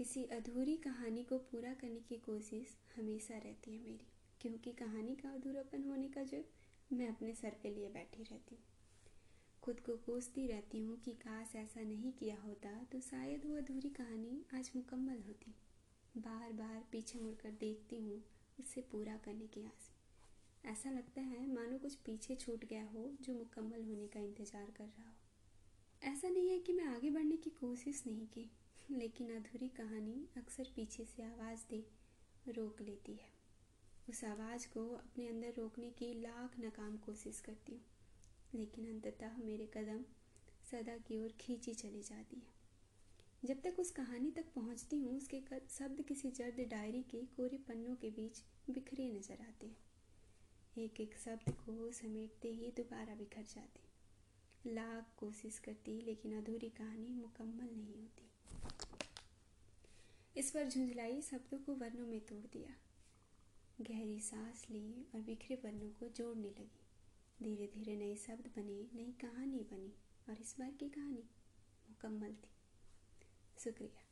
किसी अधूरी कहानी को पूरा करने की कोशिश हमेशा रहती है मेरी, क्योंकि कहानी का अधूरापन होने का जो मैं अपने सर पे लिए बैठी रहती हूँ। खुद को कोसती रहती हूँ कि काश ऐसा नहीं किया होता तो शायद वो अधूरी कहानी आज मुकम्मल होती। बार बार पीछे मुड़कर देखती हूँ उसे पूरा करने की आस। ऐसा लगता है मानो कुछ पीछे छूट गया हो जो मुकम्मल होने का इंतज़ार कर रहा हो। ऐसा नहीं है कि मैं आगे बढ़ने की कोशिश नहीं की। लेकिन अधूरी कहानी अक्सर पीछे से आवाज़ दे, रोक लेती है। उस आवाज़ को अपने अंदर रोकने की लाख नाकाम कोशिश करती हूँ, लेकिन अंततः मेरे कदम सदा की ओर खींची चली जाती है। जब तक उस कहानी तक पहुँचती हूँ, उसके शब्द किसी जर्द डायरी के कोरे पन्नों के बीच बिखरे नज़र आते हैं। एक एक शब्द को समेटते ही दोबारा बिखर जाते लाख कोशिश करती, लेकिन अधूरी कहानी मुकम्मल नहीं होती। इस पर झुंझलाई शब्दों को वर्णों में तोड़ दिया। गहरी सांस ली और बिखरे वर्णों को जोड़ने लगी। धीरे धीरे नए शब्द बने, नई कहानी बनी और इस बार की कहानी मुकम्मल थी। शुक्रिया।